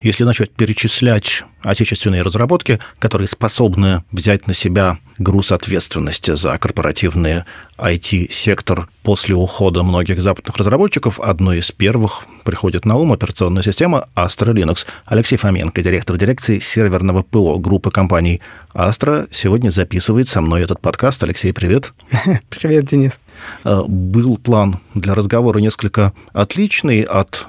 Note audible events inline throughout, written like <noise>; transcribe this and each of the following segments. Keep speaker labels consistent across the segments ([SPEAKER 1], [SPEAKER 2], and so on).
[SPEAKER 1] Если начать перечислять отечественные разработки, которые способны взять на себя груз ответственности за корпоративный IT-сектор после ухода многих западных разработчиков, одной из первых приходит на ум операционная система Astra Linux. Алексей Фоменко, директор дирекции серверного ПО группы компаний Astra, сегодня записывает со мной этот подкаст. Алексей, привет. <laughs>
[SPEAKER 2] Привет, Денис.
[SPEAKER 1] Э, был план для разговора несколько отличный от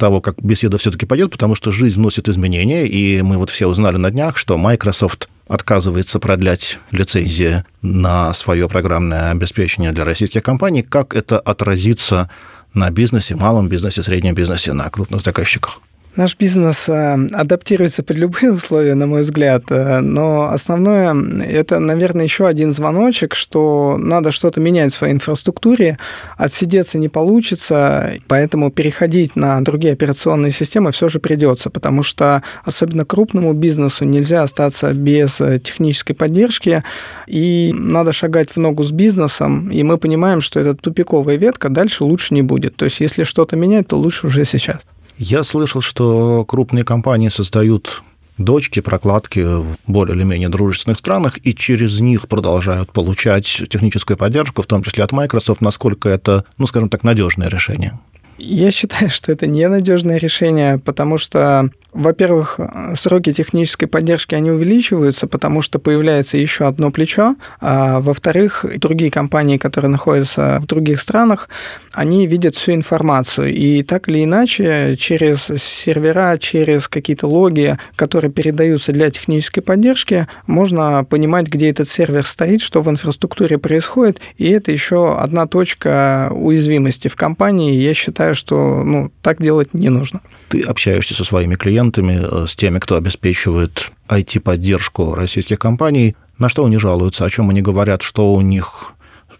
[SPEAKER 1] того, как беседа все-таки пойдет, потому что жизнь вносит изменения, и мы вот все узнали на днях, что Microsoft отказывается продлять лицензии на свое программное обеспечение для российских компаний. Как это отразится на бизнесе, малом бизнесе, среднем бизнесе, на крупных заказчиках?
[SPEAKER 2] Наш бизнес э, адаптируется под любые условия, на мой взгляд, э, но основное – это, наверное, еще один звоночек, что надо что-то менять в своей инфраструктуре, отсидеться не получится, поэтому переходить на другие операционные системы все же придется, потому что особенно крупному бизнесу нельзя остаться без э, технической поддержки, и надо шагать в ногу с бизнесом, и мы понимаем, что это тупиковая ветка, дальше лучше не будет. То есть если что-то менять, то лучше уже сейчас.
[SPEAKER 1] Я слышал, что крупные компании создают дочки, прокладки в более или менее дружественных странах, и через них продолжают получать техническую поддержку, в том числе от Microsoft, насколько это, ну, скажем так, надежное решение.
[SPEAKER 2] Я считаю, что это ненадежное решение, потому что во-первых, сроки технической поддержки, они увеличиваются, потому что появляется еще одно плечо. А во-вторых, другие компании, которые находятся в других странах, они видят всю информацию. И так или иначе, через сервера, через какие-то логи, которые передаются для технической поддержки, можно понимать, где этот сервер стоит, что в инфраструктуре происходит. И это еще одна точка уязвимости в компании. Я считаю, что ну, так делать не нужно.
[SPEAKER 1] Ты общаешься со своими клиентами, э, с теми, кто обеспечивает IT-поддержку российских компаний. На что они жалуются, о чем они говорят, что у них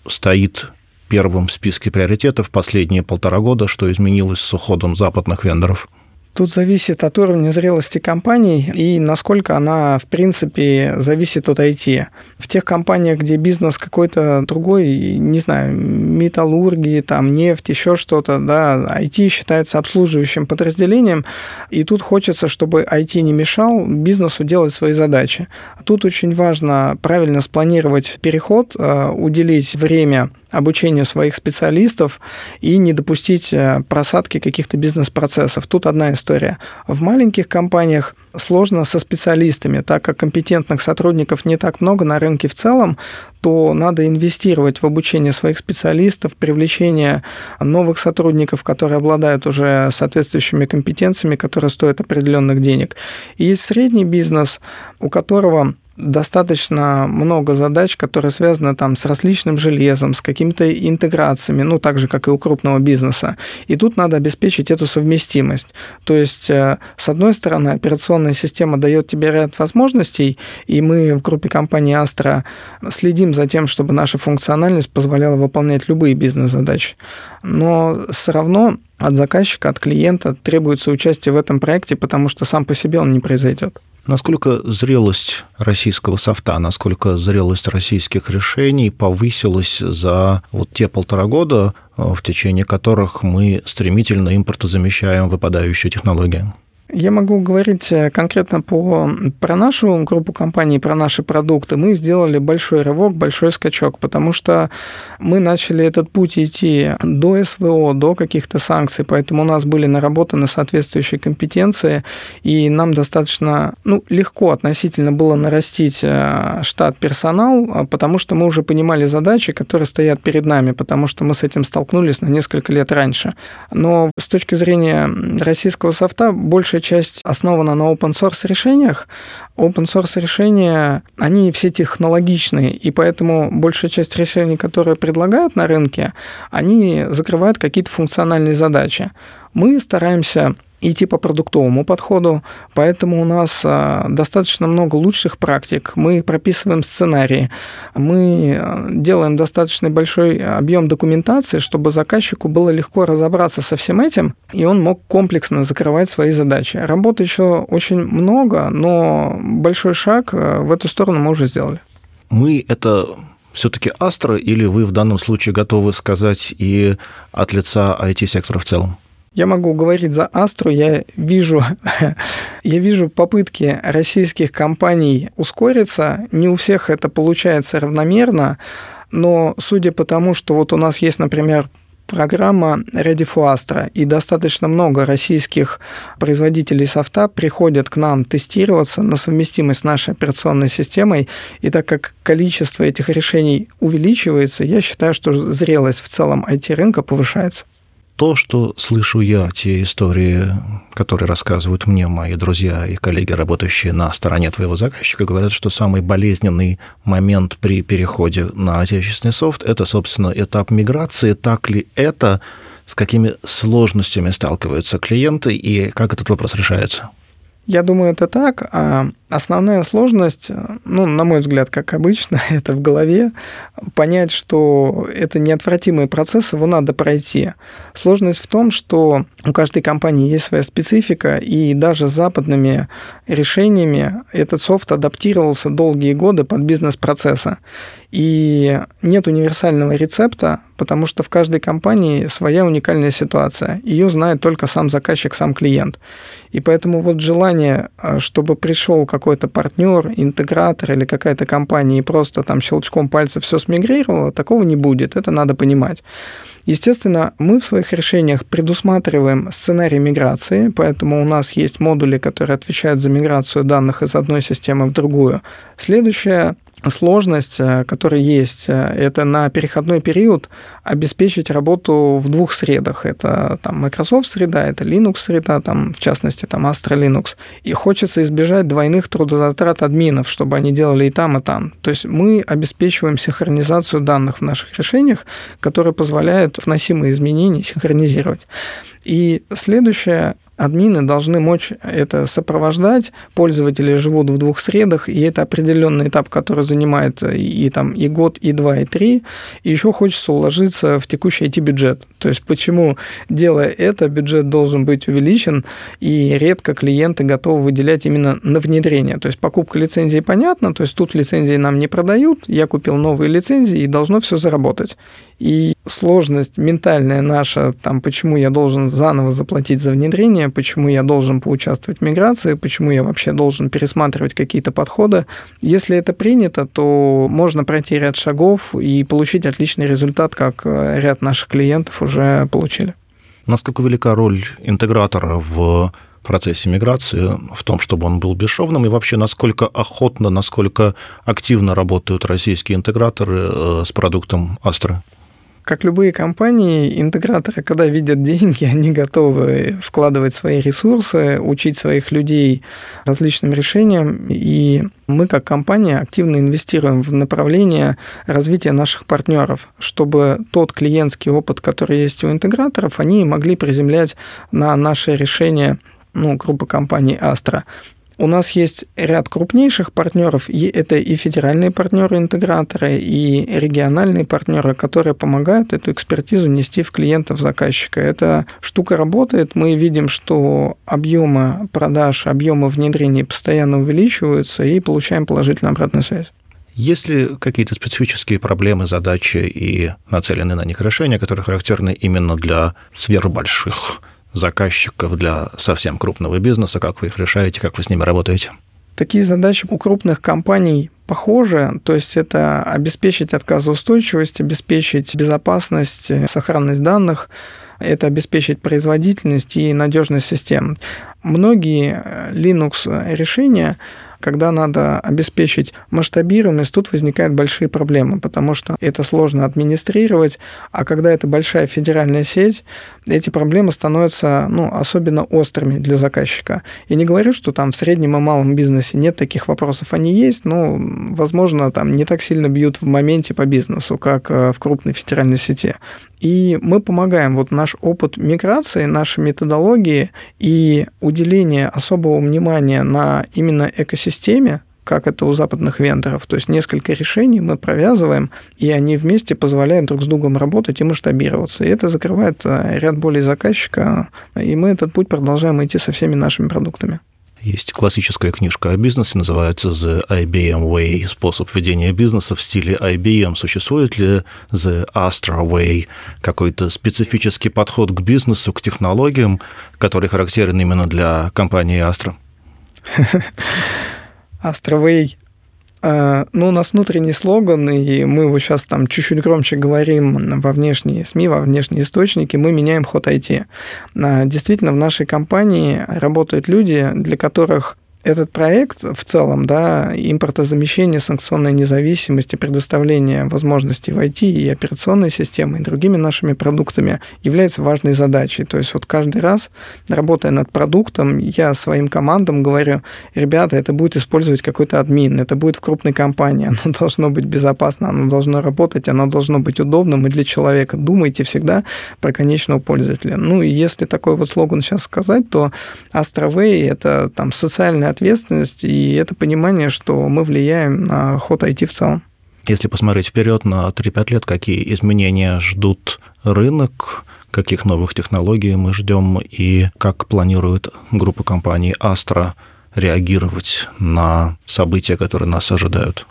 [SPEAKER 1] стоит первым в списке приоритетов последние полтора года, что изменилось с уходом западных вендоров?
[SPEAKER 2] Тут зависит от уровня зрелости компаний и насколько она, в принципе, зависит от IT. В тех компаниях, где бизнес какой-то другой, не знаю, металлургии, там, нефть, еще что-то, да, IT считается обслуживающим подразделением, и тут хочется, чтобы IT не мешал бизнесу делать свои задачи. Тут очень важно правильно спланировать переход, э, уделить время обучению своих специалистов и не допустить э, просадки каких-то бизнес-процессов. Тут одна история. В маленьких компаниях сложно со специалистами, так как компетентных сотрудников не так много на рынке в целом, то надо инвестировать в обучение своих специалистов, привлечение новых сотрудников, которые обладают уже соответствующими компетенциями, которые стоят определенных денег. И средний бизнес, у которого достаточно много задач, которые связаны там с различным железом, с какими-то интеграциями, ну, так же, как и у крупного бизнеса. И тут надо обеспечить эту совместимость. То есть, э, с одной стороны, операционная система дает тебе ряд возможностей, и мы в группе компании Astra следим за тем, чтобы наша функциональность позволяла выполнять любые бизнес-задачи. Но все равно от заказчика, от клиента требуется участие в этом проекте, потому что сам по себе он не произойдет.
[SPEAKER 1] Насколько зрелость российского софта, насколько зрелость российских решений повысилась за вот те полтора года, э, в течение которых мы стремительно импортозамещаем выпадающие технологии?
[SPEAKER 2] Я могу говорить э, конкретно по, про нашу группу компаний, про наши продукты. Мы сделали большой рывок, большой скачок, потому что мы начали этот путь идти до СВО, до каких-то санкций, поэтому у нас были наработаны соответствующие компетенции, и нам достаточно ну, легко относительно было нарастить э, штат персонал, а потому что мы уже понимали задачи, которые стоят перед нами, потому что мы с этим столкнулись на несколько лет раньше. Но с точки зрения российского софта, большая большая часть основана на open source решениях. Open source решения, они все технологичные, и поэтому большая часть решений, которые предлагают на рынке, они закрывают какие-то функциональные задачи. Мы стараемся идти по продуктовому подходу, поэтому у нас а, достаточно много лучших практик. Мы прописываем сценарии, мы а, делаем достаточно большой объем документации, чтобы заказчику было легко разобраться со всем этим, и он мог комплексно закрывать свои задачи. Работы еще очень много, но большой шаг а, в эту сторону мы уже сделали.
[SPEAKER 1] Мы это все-таки Астра или вы в данном случае готовы сказать и от лица IT-сектора в целом?
[SPEAKER 2] Я могу говорить за Астру, я вижу, <laughs> я вижу попытки российских компаний ускориться. Не у всех это получается равномерно, но судя по тому, что вот у нас есть, например, программа Ready for Astra, и достаточно много российских производителей софта приходят к нам тестироваться на совместимость с нашей операционной системой, и так как количество этих решений увеличивается, я считаю, что зрелость в целом IT-рынка повышается
[SPEAKER 1] то, что слышу я, те истории, которые рассказывают мне мои друзья и коллеги, работающие на стороне твоего заказчика, говорят, что самый болезненный момент при переходе на отечественный софт – это, собственно, этап миграции. Так ли это? С какими сложностями сталкиваются клиенты и как этот вопрос решается?
[SPEAKER 2] Я думаю, это так. А основная сложность, ну, на мой взгляд, как обычно, <laughs> это в голове. Понять, что это неотвратимый процесс, его надо пройти. Сложность в том, что у каждой компании есть своя специфика, и даже с западными решениями этот софт адаптировался долгие годы под бизнес-процессы. И нет универсального рецепта, потому что в каждой компании своя уникальная ситуация. Ее знает только сам заказчик, сам клиент. И поэтому вот желание, а, чтобы пришел какой-то партнер, интегратор или какая-то компания и просто там щелчком пальца все смигрировало, такого не будет. Это надо понимать. Естественно, мы в своих решениях предусматриваем сценарий миграции, поэтому у нас есть модули, которые отвечают за миграцию данных из одной системы в другую. Следующее сложность, э, которая есть, э, это на переходной период обеспечить работу в двух средах. Это там Microsoft среда, это Linux среда, там, в частности, там Astra Linux. И хочется избежать двойных трудозатрат админов, чтобы они делали и там, и там. То есть мы обеспечиваем синхронизацию данных в наших решениях, которые позволяют вносимые изменения синхронизировать. И следующее админы должны мочь это сопровождать. Пользователи живут в двух средах, и это определенный этап, который занимает и, там, и год, и два, и три. И еще хочется уложиться в текущий IT-бюджет. То есть почему, делая это, бюджет должен быть увеличен, и редко клиенты готовы выделять именно на внедрение. То есть покупка лицензии понятно, то есть тут лицензии нам не продают, я купил новые лицензии, и должно все заработать. И сложность ментальная наша, там, почему я должен заново заплатить за внедрение, почему я должен поучаствовать в миграции, почему я вообще должен пересматривать какие-то подходы. Если это принято, то можно пройти ряд шагов и получить отличный результат, как э, ряд наших клиентов уже получили.
[SPEAKER 1] Насколько велика роль интегратора в процессе миграции, в том, чтобы он был бесшовным, и вообще насколько охотно, насколько активно работают российские интеграторы э, с продуктом Astra?
[SPEAKER 2] Как любые компании, интеграторы, когда видят деньги, <laughs> они готовы вкладывать свои ресурсы, учить своих людей различным решениям. И мы, как компания, активно инвестируем в направление развития наших партнеров, чтобы тот клиентский опыт, который есть у интеграторов, они могли приземлять на наши решения ну, группы компаний Astra. У нас есть ряд крупнейших партнеров, и это и федеральные партнеры-интеграторы, и региональные партнеры, которые помогают эту экспертизу нести в клиентов заказчика. Эта штука работает, мы видим, что объемы продаж, объемы внедрений постоянно увеличиваются, и получаем положительную обратную связь.
[SPEAKER 1] Есть ли какие-то специфические проблемы, задачи и нацелены на них решения, которые характерны именно для сверхбольших заказчиков для совсем крупного бизнеса, как вы их решаете, как вы с ними работаете?
[SPEAKER 2] Такие задачи у крупных компаний похожи, то есть это обеспечить отказоустойчивость, обеспечить безопасность, сохранность данных, это обеспечить производительность и надежность систем. Многие Linux решения когда надо обеспечить масштабируемость, тут возникают большие проблемы, потому что это сложно администрировать, а когда это большая федеральная сеть, эти проблемы становятся ну, особенно острыми для заказчика. И не говорю, что там в среднем и малом бизнесе нет таких вопросов, они есть, но, возможно, там не так сильно бьют в моменте по бизнесу, как э, в крупной федеральной сети. И мы помогаем. Вот наш опыт миграции, наши методологии и уделение особого внимания на именно экосистеме, как это у западных вендоров. То есть несколько решений мы провязываем, и они вместе позволяют друг с другом работать и масштабироваться. И это закрывает э, ряд болей заказчика, и мы этот путь продолжаем идти со всеми нашими продуктами.
[SPEAKER 1] Есть классическая книжка о бизнесе, называется The IBM Way, способ ведения бизнеса в стиле IBM. Существует ли The Astra Way, какой-то специфический подход к бизнесу, к технологиям, который характерен именно для компании Astra? <laughs>
[SPEAKER 2] Astra Way ну, у нас внутренний слоган, и мы его сейчас там чуть-чуть громче говорим во внешние СМИ, во внешние источники, мы меняем ход IT. А, действительно, в нашей компании работают люди, для которых этот проект в целом, да, импортозамещение, санкционная независимость и предоставление возможностей в и операционной системы и другими нашими продуктами является важной задачей. То есть вот каждый раз, работая над продуктом, я своим командам говорю, ребята, это будет использовать какой-то админ, это будет в крупной компании, оно <laughs> должно быть безопасно, оно должно работать, оно должно быть удобным и для человека. Думайте всегда про конечного пользователя. Ну и если такой вот слоган сейчас сказать, то Astraway – это там социальная ответственность и это понимание, что мы влияем на ход IT в целом.
[SPEAKER 1] Если посмотреть вперед на 3-5 лет, какие изменения ждут рынок, каких новых технологий мы ждем и как планирует группа компаний Astra реагировать на события, которые нас ожидают?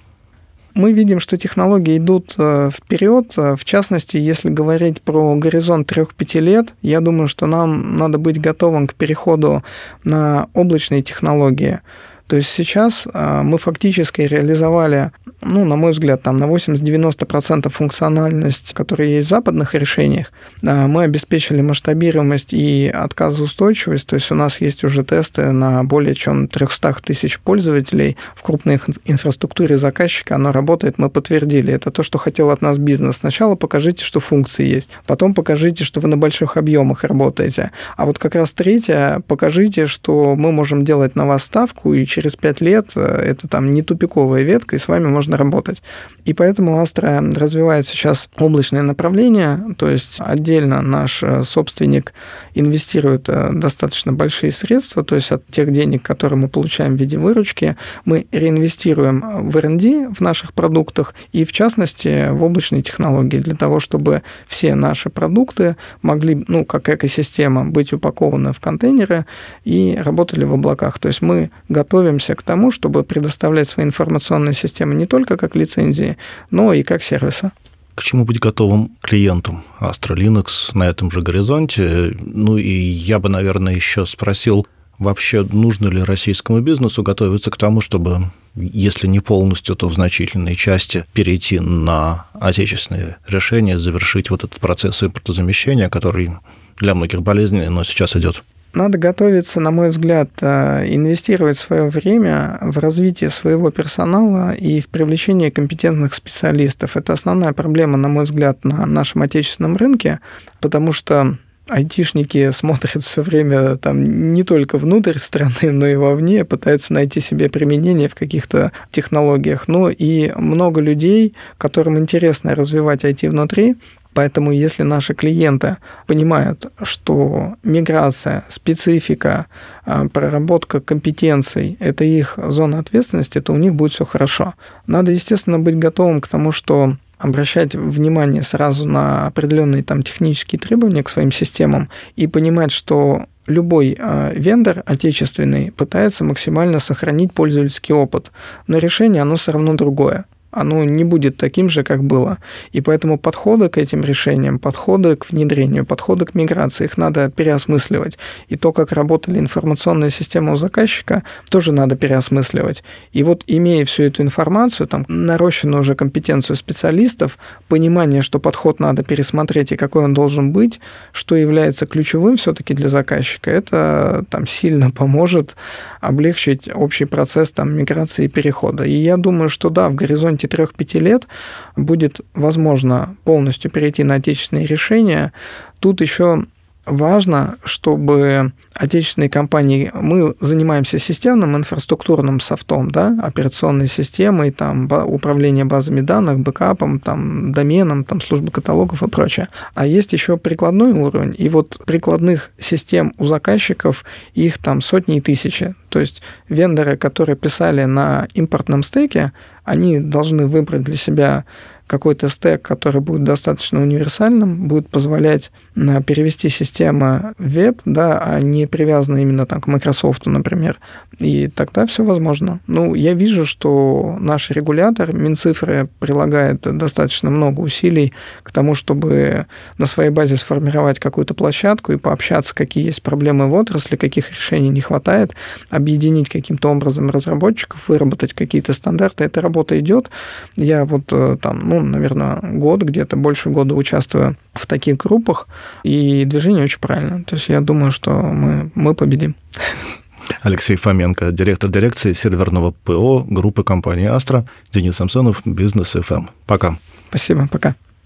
[SPEAKER 2] Мы видим, что технологии идут э, вперед. В частности, если говорить про горизонт 3-5 лет, я думаю, что нам надо быть готовым к переходу на облачные технологии. То есть сейчас а, мы фактически реализовали, ну, на мой взгляд, там на 80-90% функциональность, которая есть в западных решениях. А, мы обеспечили масштабируемость и отказоустойчивость, то есть у нас есть уже тесты на более чем 300 тысяч пользователей в крупной инфраструктуре заказчика, оно работает, мы подтвердили. Это то, что хотел от нас бизнес. Сначала покажите, что функции есть, потом покажите, что вы на больших объемах работаете. А вот как раз третье, покажите, что мы можем делать на вас ставку и через через 5 лет э, это там не тупиковая ветка, и с вами можно работать. И поэтому Astra развивает сейчас облачное направление, то есть отдельно наш э, собственник инвестирует э, достаточно большие средства, то есть от тех денег, которые мы получаем в виде выручки, мы реинвестируем в R&D в наших продуктах и, в частности, в облачные технологии для того, чтобы все наши продукты могли, ну, как экосистема, быть упакованы в контейнеры и работали в облаках. То есть мы готовим готовимся к тому, чтобы предоставлять свои информационные системы не только как лицензии, но и как сервисы.
[SPEAKER 1] К чему быть готовым клиентам Astra Linux на этом же горизонте? Ну и я бы, наверное, еще спросил, вообще нужно ли российскому бизнесу готовиться к тому, чтобы, если не полностью, то в значительной части перейти на отечественные решения, завершить вот этот процесс импортозамещения, который для многих болезненный, но сейчас идет
[SPEAKER 2] надо готовиться, на мой взгляд, э, инвестировать свое время в развитие своего персонала и в привлечение компетентных специалистов. Это основная проблема, на мой взгляд, на нашем отечественном рынке, потому что айтишники <laughs> смотрят все время там не только внутрь страны, но и вовне, пытаются найти себе применение в каких-то технологиях. Ну и много людей, которым интересно развивать IT внутри, Поэтому если наши клиенты понимают, что миграция, специфика, а, проработка компетенций – это их зона ответственности, то у них будет все хорошо. Надо, естественно, быть готовым к тому, что обращать внимание сразу на определенные там технические требования к своим системам и понимать, что любой э, вендор отечественный пытается максимально сохранить пользовательский опыт, но решение оно все равно другое оно не будет таким же, как было. И поэтому подходы к этим решениям, подходы к внедрению, подходы к миграции, их надо переосмысливать. И то, как работали информационные системы у заказчика, тоже надо переосмысливать. И вот имея всю эту информацию, там, нарощенную уже компетенцию специалистов, понимание, что подход надо пересмотреть и какой он должен быть, что является ключевым все-таки для заказчика, это там сильно <laughs> поможет облегчить общий процесс там, миграции и перехода. И я думаю, что да, в горизонте горизонте 3-5 лет будет возможно полностью перейти на отечественные решения. Тут еще важно, чтобы отечественные компании, мы занимаемся системным инфраструктурным софтом, да, операционной системой, там, управление базами данных, бэкапом, там, доменом, там, службы каталогов и прочее. А есть еще прикладной уровень, и вот прикладных систем у заказчиков их там сотни и тысячи. То есть вендоры, которые писали на импортном стеке, они должны выбрать для себя какой-то стек, который будет достаточно универсальным, будет позволять перевести систему в веб, да, а не привязана именно там, к Microsoft, например. И тогда все возможно. Ну, я вижу, что наш регулятор, Минцифры, прилагает достаточно много усилий к тому, чтобы на своей базе сформировать какую-то площадку и пообщаться, какие есть проблемы в отрасли, каких решений не хватает, объединить каким-то образом разработчиков, выработать какие-то стандарты. Эта работа идет. Я вот э, там, ну, наверное, год, где-то больше года участвую в таких группах, и движение очень правильно. То есть я думаю, что мы, мы победим.
[SPEAKER 1] Алексей Фоменко, директор дирекции серверного ПО группы компании «Астра», Денис Самсонов, Бизнес ФМ. Пока.
[SPEAKER 2] Спасибо, пока.